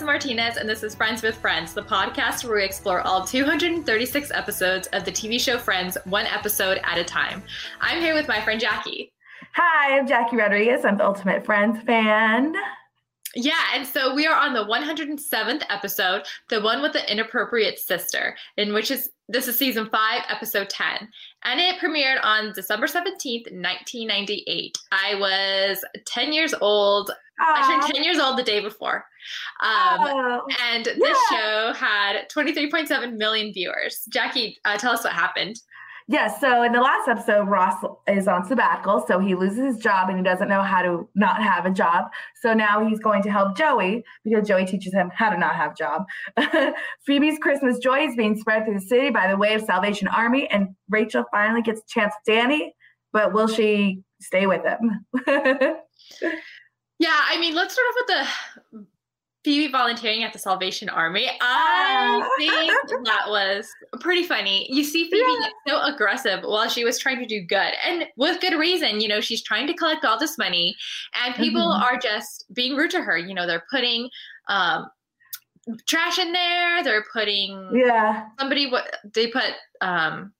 Vanessa Martinez, and this is Friends with Friends, the podcast where we explore all 236 episodes of the TV show Friends, one episode at a time. I'm here with my friend Jackie. Hi, I'm Jackie Rodriguez. I'm the Ultimate Friends fan. Yeah, and so we are on the 107th episode, the one with the inappropriate sister, in which is this is season 5, episode 10. And it premiered on December 17th, 1998. I was 10 years old. I turned 10 years old the day before. Um, and this yeah. show had 23.7 million viewers. Jackie, uh, tell us what happened. Yes. So in the last episode, Ross is on sabbatical. So he loses his job and he doesn't know how to not have a job. So now he's going to help Joey because Joey teaches him how to not have a job. Phoebe's Christmas joy is being spread through the city by the way of Salvation Army. And Rachel finally gets a chance with Danny, but will she stay with him? yeah. I mean, let's start off with the Phoebe volunteering at the Salvation Army. I uh. think that was pretty funny. You see Phoebe yeah. get so aggressive while she was trying to do good, and with good reason. You know, she's trying to collect all this money, and people mm-hmm. are just being rude to her. You know, they're putting um, trash in there. They're putting yeah somebody what they put um,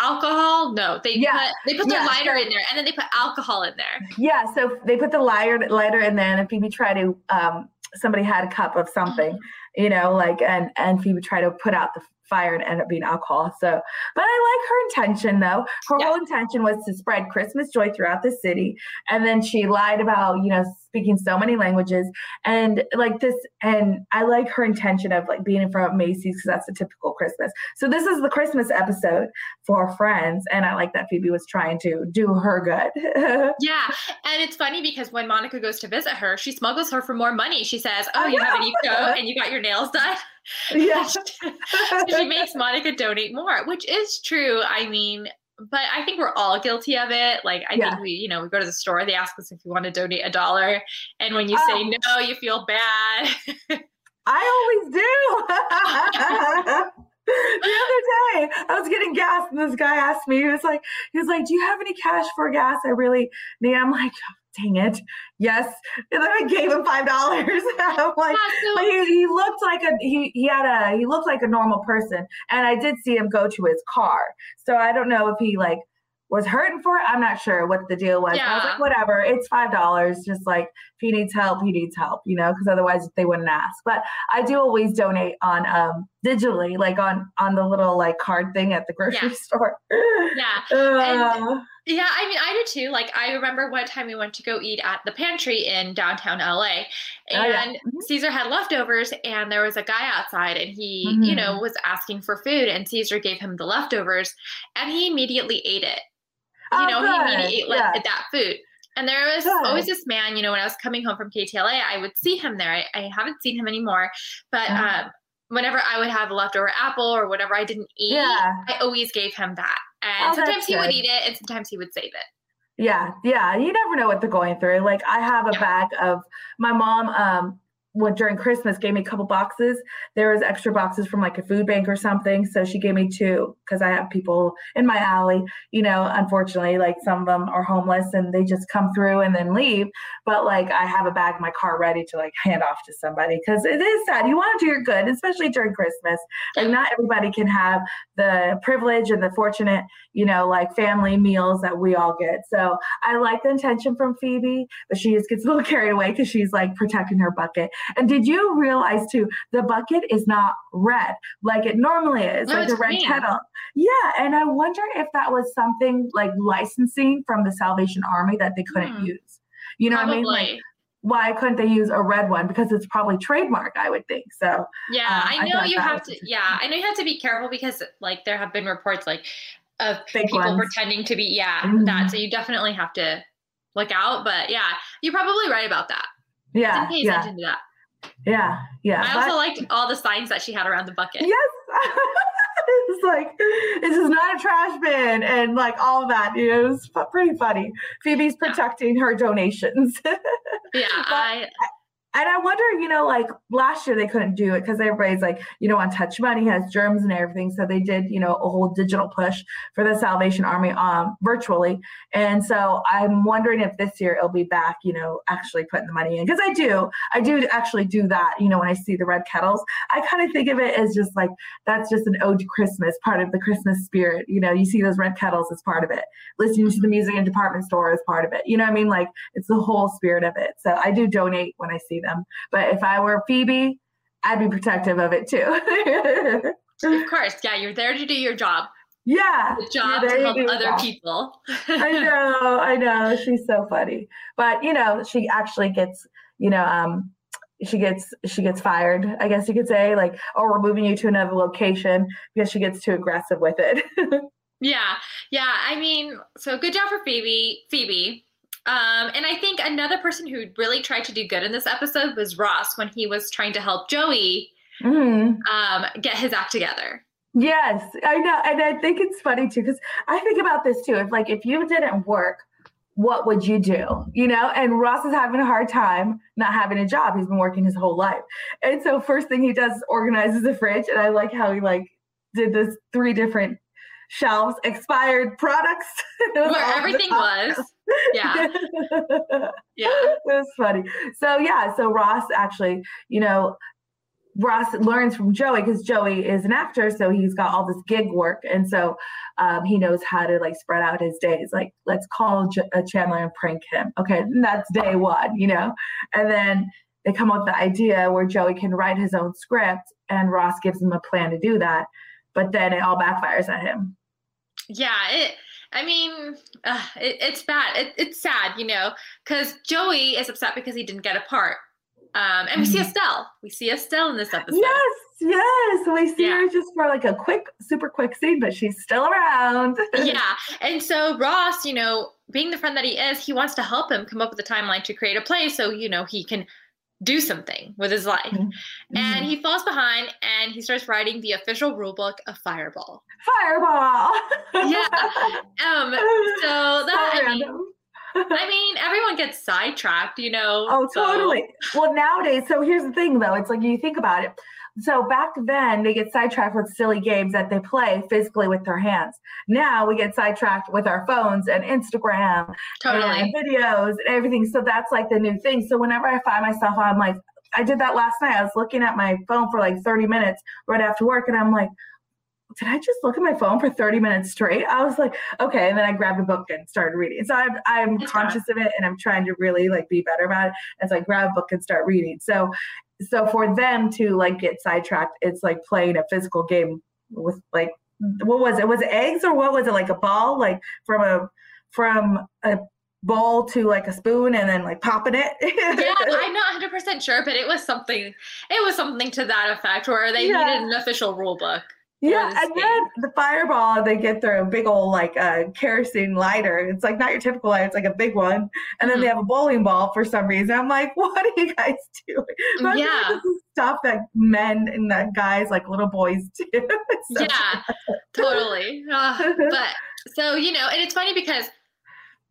alcohol no they yeah. put they put the yeah. lighter in there and then they put alcohol in there yeah so they put the lighter lighter in there and phoebe tried to um somebody had a cup of something, you know, like and and Phoebe try to put out the fire and end up being alcohol. So, but I like her intention though. Her yeah. whole intention was to spread Christmas joy throughout the city. And then she lied about, you know, speaking so many languages and like this. And I like her intention of like being in front of Macy's because that's a typical Christmas. So this is the Christmas episode for Friends. And I like that Phoebe was trying to do her good. yeah. And it's funny because when Monica goes to visit her, she smuggles her for more money. She says, Oh, you have a new coat and you got your nails done. Yeah. she makes Monica donate more, which is true. I mean, but I think we're all guilty of it. Like I yeah. think we, you know, we go to the store, they ask us if we want to donate a dollar, and when you oh. say no, you feel bad. I always do. the other day I was getting gas and this guy asked me, he was like, he was like, Do you have any cash for gas? I really need. I'm like, dang it, yes. And then I gave him five dollars. I'm like, he, he looked like a he he had a he looked like a normal person, and I did see him go to his car. So I don't know if he like was hurting for it. I'm not sure what the deal was. Yeah. I was like, whatever, it's five dollars. Just like if he needs help, he needs help, you know, because otherwise they wouldn't ask. But I do always donate on um digitally, like on on the little like card thing at the grocery yeah. store. yeah. Uh, yeah, I mean, I did too. Like, I remember one time we went to go eat at the pantry in downtown LA, and oh, yeah. mm-hmm. Caesar had leftovers, and there was a guy outside, and he, mm-hmm. you know, was asking for food, and Caesar gave him the leftovers, and he immediately ate it. You oh, know, good. he immediately ate that food. And there was good. always this man, you know, when I was coming home from KTLA, I would see him there. I, I haven't seen him anymore, but uh-huh. um, whenever I would have a leftover apple or whatever I didn't eat, yeah. I always gave him that. And oh, sometimes he good. would eat it and sometimes he would save it. Yeah, yeah. You never know what they're going through. Like I have a yeah. bag of my mom um when during Christmas gave me a couple boxes. There was extra boxes from like a food bank or something. So she gave me two because I have people in my alley, you know, unfortunately, like some of them are homeless and they just come through and then leave. But like I have a bag in my car ready to like hand off to somebody because it is sad. You want to do your good, especially during Christmas. Like not everybody can have the privilege and the fortunate, you know, like family meals that we all get. So I like the intention from Phoebe, but she just gets a little carried away because she's like protecting her bucket. And did you realize too, the bucket is not red like it normally is, no, like a red green. kettle. Yeah. And I wonder if that was something like licensing from the Salvation Army that they couldn't hmm. use. You know Probably. what I mean? Like, why couldn't they use a red one? Because it's probably trademark, I would think. So yeah, um, I know I you have to. Yeah, I know you have to be careful because like there have been reports like of Fake people ones. pretending to be yeah mm-hmm. that. So you definitely have to look out. But yeah, you're probably right about that. Yeah, yeah. Attention to that. Yeah, yeah. I also liked all the signs that she had around the bucket. Yes. it's like this is not a trash bin and like all that. You know, it's pretty funny. Phoebe's protecting yeah. her donations. yeah, I, and I wonder, you know, like last year they couldn't do it because everybody's like, you know, on touch money, has germs and everything. So they did, you know, a whole digital push for the Salvation Army um, virtually. And so I'm wondering if this year it'll be back, you know, actually putting the money in. Because I do, I do actually do that, you know, when I see the red kettles. I kind of think of it as just like that's just an ode to Christmas, part of the Christmas spirit. You know, you see those red kettles as part of it. Listening to the music in department store as part of it. You know I mean? Like it's the whole spirit of it. So I do donate when I see them. But if I were Phoebe, I'd be protective of it too. of course. Yeah, you're there to do your job. Yeah. The job to help other job. people. I know, I know. She's so funny. But you know, she actually gets, you know, um, she gets she gets fired, I guess you could say, like, oh, we're moving you to another location because she gets too aggressive with it. yeah. Yeah. I mean, so good job for Phoebe. Phoebe. Um, and I think another person who really tried to do good in this episode was Ross when he was trying to help Joey mm-hmm. um, get his act together. Yes, I know, and I think it's funny too because I think about this too. If like if you didn't work, what would you do? You know, and Ross is having a hard time not having a job. He's been working his whole life, and so first thing he does is organizes the fridge, and I like how he like did this three different shelves, expired products. Where everything was. Yeah. yeah. It was funny. So yeah, so Ross actually, you know, Ross learns from Joey because Joey is an actor, so he's got all this gig work, and so um, he knows how to like spread out his days. Like, let's call J- uh, Chandler and prank him. Okay, and that's day one, you know, and then they come up with the idea where Joey can write his own script, and Ross gives him a plan to do that, but then it all backfires at him. Yeah, it. I mean, uh, it, it's bad. It, it's sad, you know, because Joey is upset because he didn't get a part. Um, and we see mm-hmm. Estelle. We see Estelle in this episode. Yes, yes. We see yeah. her just for like a quick, super quick scene, but she's still around. yeah. And so Ross, you know, being the friend that he is, he wants to help him come up with a timeline to create a play so, you know, he can do something with his life. Mm-hmm. And he falls behind and he starts writing the official rule book of Fireball. Fireball. yeah. Um so that so I mean, I mean, everyone gets sidetracked, you know. Oh, so. totally. Well, nowadays, so here's the thing though, it's like you think about it. So back then, they get sidetracked with silly games that they play physically with their hands. Now we get sidetracked with our phones and Instagram totally. and videos and everything. So that's like the new thing. So whenever I find myself, I'm like, I did that last night. I was looking at my phone for like 30 minutes right after work, and I'm like, did I just look at my phone for 30 minutes straight? I was like, okay. And then I grabbed a book and started reading. So I'm, I'm conscious of it and I'm trying to really like be better about it. So I grab a book and start reading. So, so for them to like get sidetracked, it's like playing a physical game with like, what was it? Was it eggs or what was it? Like a ball, like from a, from a bowl to like a spoon and then like popping it. yeah, I'm not 100% sure, but it was something, it was something to that effect where they yeah. needed an official rule book. Yeah, and then the fireball, they get their big old like uh, kerosene lighter. It's like not your typical lighter; it's like a big one. And mm-hmm. then they mm-hmm. have a bowling ball for some reason. I'm like, what are you guys doing? But yeah, this is stuff that men and that guys, like little boys, do. so yeah, totally. Uh, but so you know, and it's funny because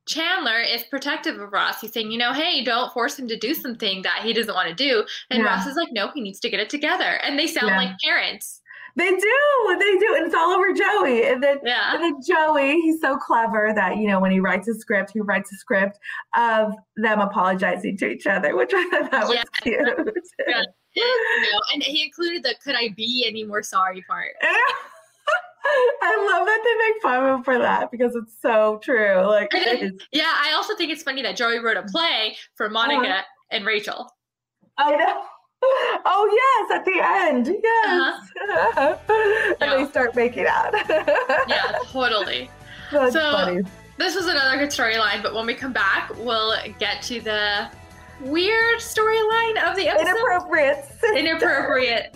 Chandler is protective of Ross. He's saying, you know, hey, don't force him to do something that he doesn't want to do. And yeah. Ross is like, no, he needs to get it together. And they sound yeah. like parents. They do, they do, and it's all over Joey. And then, yeah. and then Joey, he's so clever that you know when he writes a script, he writes a script of them apologizing to each other, which I thought that was yeah. cute. Yeah. You know, and he included the "Could I be any more sorry?" part. I love that they make fun of him for that because it's so true. Like, yeah, I also think it's funny that Joey wrote a play for Monica uh, and Rachel. I know. Oh yes, at the end, yes. Uh-huh. and yeah. they start making out. yeah, totally. That's so, funny. This was another good storyline, but when we come back, we'll get to the weird storyline of the episode. Inappropriate. Inappropriate.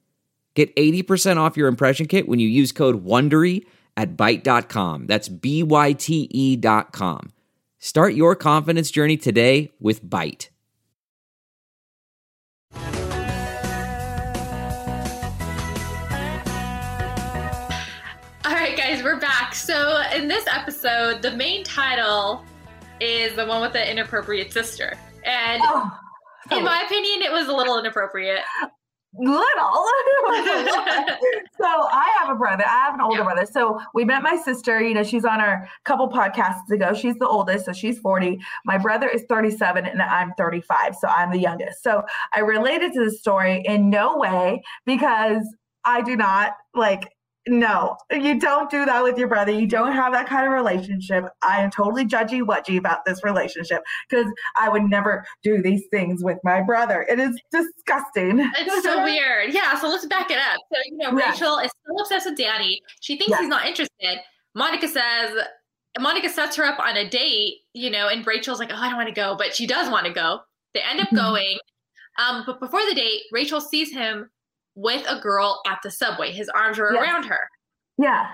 Get 80% off your impression kit when you use code WONDERY at Byte.com. That's B-Y-T-E dot com. Start your confidence journey today with Byte. All right, guys, we're back. So in this episode, the main title is the one with the inappropriate sister. And oh, in my opinion, it was a little inappropriate little. so I have a brother. I have an older yeah. brother. So we met my sister. You know, she's on our couple podcasts ago. She's the oldest, so she's 40. My brother is 37 and I'm 35. So I'm the youngest. So I related to the story in no way because I do not like no, you don't do that with your brother. You don't have that kind of relationship. I am totally judgy wudgy about this relationship because I would never do these things with my brother. It is disgusting. It's so weird. Yeah, so let's back it up. So, you know, Rachel is still obsessed with Danny. She thinks he's not interested. Monica says, Monica sets her up on a date, you know, and Rachel's like, oh, I don't want to go, but she does want to go. They end up mm-hmm. going. Um, but before the date, Rachel sees him with a girl at the subway. His arms were yes. around her. Yeah.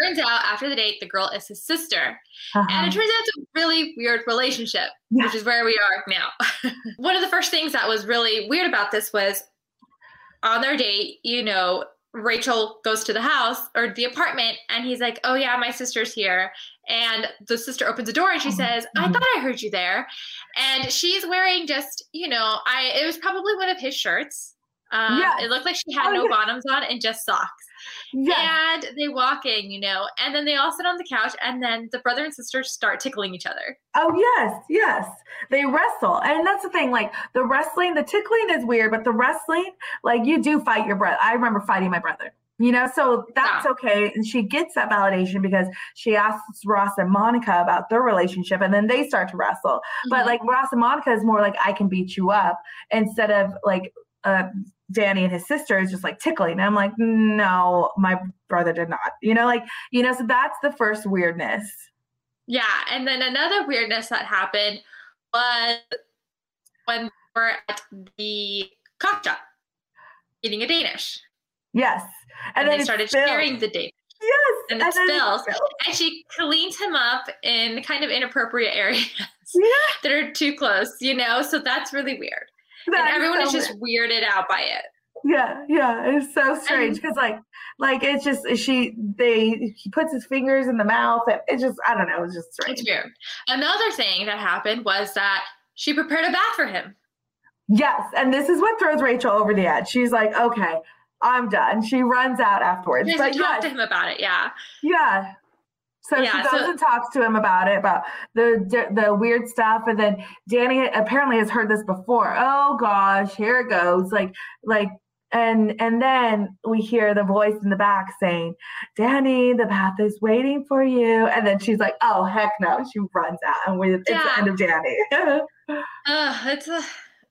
Turns out after the date, the girl is his sister. Uh-huh. And it turns out it's a really weird relationship, yeah. which is where we are now. One of the first things that was really weird about this was on their date, you know, Rachel goes to the house or the apartment and he's like, Oh, yeah, my sister's here. And the sister opens the door and she oh, says, I thought I heard you there. And she's wearing just, you know, I it was probably one of his shirts um, yeah. It looked like she had no bottoms on and just socks. Yeah. And they walk in, you know, and then they all sit on the couch, and then the brother and sister start tickling each other. Oh, yes, yes. They wrestle. And that's the thing, like the wrestling, the tickling is weird, but the wrestling, like you do fight your brother. I remember fighting my brother. You know, so that's yeah. okay. And she gets that validation because she asks Ross and Monica about their relationship and then they start to wrestle. Mm-hmm. But like Ross and Monica is more like, I can beat you up instead of like, uh, Danny and his sister is just like tickling. And I'm like, no, my brother did not. You know, like, you know, so that's the first weirdness. Yeah. And then another weirdness that happened was when we were at the coffee shop eating a Danish. Yes. And, and then they started sharing the Danish. Yes. And it spills. It and she cleans him up in kind of inappropriate areas yeah. that are too close, you know? So that's really weird and everyone so is just weird. weirded out by it. Yeah, yeah, it's so strange because like, like it's just she they he puts his fingers in the mouth and it's just I don't know, it's just strange. It's weird. Another thing that happened was that she prepared a bath for him. Yes, and this is what throws Rachel over the edge. She's like, okay, I'm done. She runs out afterwards. She but talk yes, to him about it. Yeah. Yeah. So yeah, she goes so, and talks to him about it, about the the weird stuff, and then Danny apparently has heard this before. Oh gosh, here it goes. Like like and and then we hear the voice in the back saying, "Danny, the path is waiting for you." And then she's like, "Oh heck no!" She runs out, and we, it's the end of Danny. uh, it's a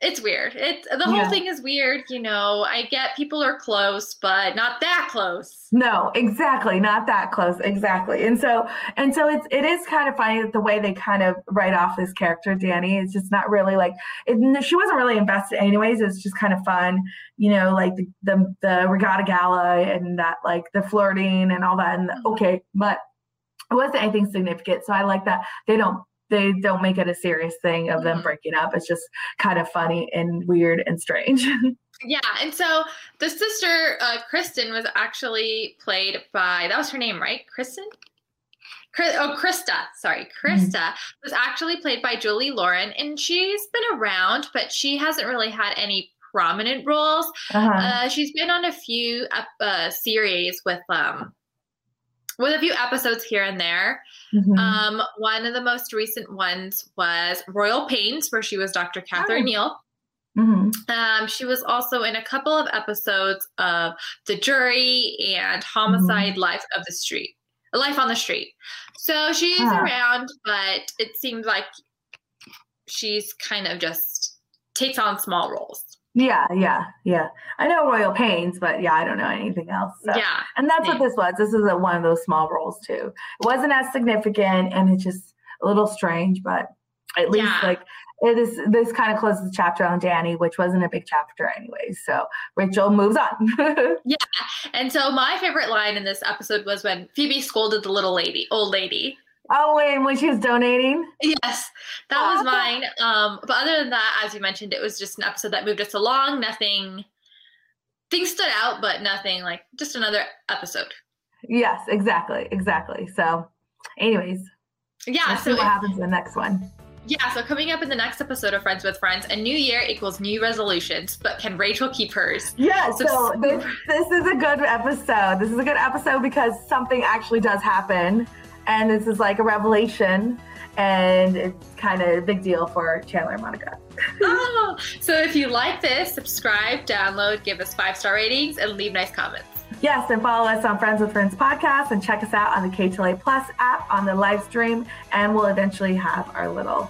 it's weird. It the whole yeah. thing is weird. You know, I get people are close, but not that close. No, exactly, not that close, exactly. And so, and so it's it is kind of funny the way they kind of write off this character, Danny. It's just not really like it, she wasn't really invested, anyways. It's just kind of fun, you know, like the the, the regatta gala and that like the flirting and all that. And mm-hmm. okay, but it wasn't anything significant. So I like that they don't they don't make it a serious thing of them mm-hmm. breaking up. It's just kind of funny and weird and strange. yeah, and so the sister uh, Kristen was actually played by that was her name, right? Kristen. oh, Krista, sorry, Krista mm-hmm. was actually played by Julie Lauren, and she's been around, but she hasn't really had any prominent roles. Uh-huh. Uh, she's been on a few uh, series with um, with a few episodes here and there. Mm-hmm. Um, one of the most recent ones was Royal Pains, where she was Dr. Catherine oh. Neal. Mm-hmm. Um, she was also in a couple of episodes of The Jury and Homicide: mm-hmm. Life of the Street, Life on the Street. So she's huh. around, but it seems like she's kind of just takes on small roles. Yeah, yeah, yeah. I know Royal Pains, but yeah, I don't know anything else. So. Yeah. And that's same. what this was. This is a, one of those small roles too. It wasn't as significant and it's just a little strange, but at least yeah. like it is this kind of closes the chapter on Danny, which wasn't a big chapter anyway. So Rachel moves on. yeah. And so my favorite line in this episode was when Phoebe scolded the little lady, old lady. Oh, wait, when she was donating? Yes, that was mine. Um, but other than that, as you mentioned, it was just an episode that moved us along. Nothing, things stood out, but nothing like just another episode. Yes, exactly, exactly. So, anyways, yeah. Let's so see what if, happens in the next one. Yeah, so coming up in the next episode of Friends with Friends, a new year equals new resolutions, but can Rachel keep hers? Yeah, so, so this, this is a good episode. This is a good episode because something actually does happen and this is like a revelation and it's kind of a big deal for Chandler and Monica. oh, so if you like this, subscribe, download, give us five star ratings, and leave nice comments. Yes, and follow us on Friends with Friends podcast and check us out on the KTLA Plus app on the live stream, and we'll eventually have our little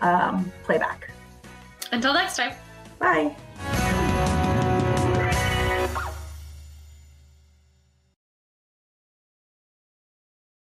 um, playback. Until next time. Bye.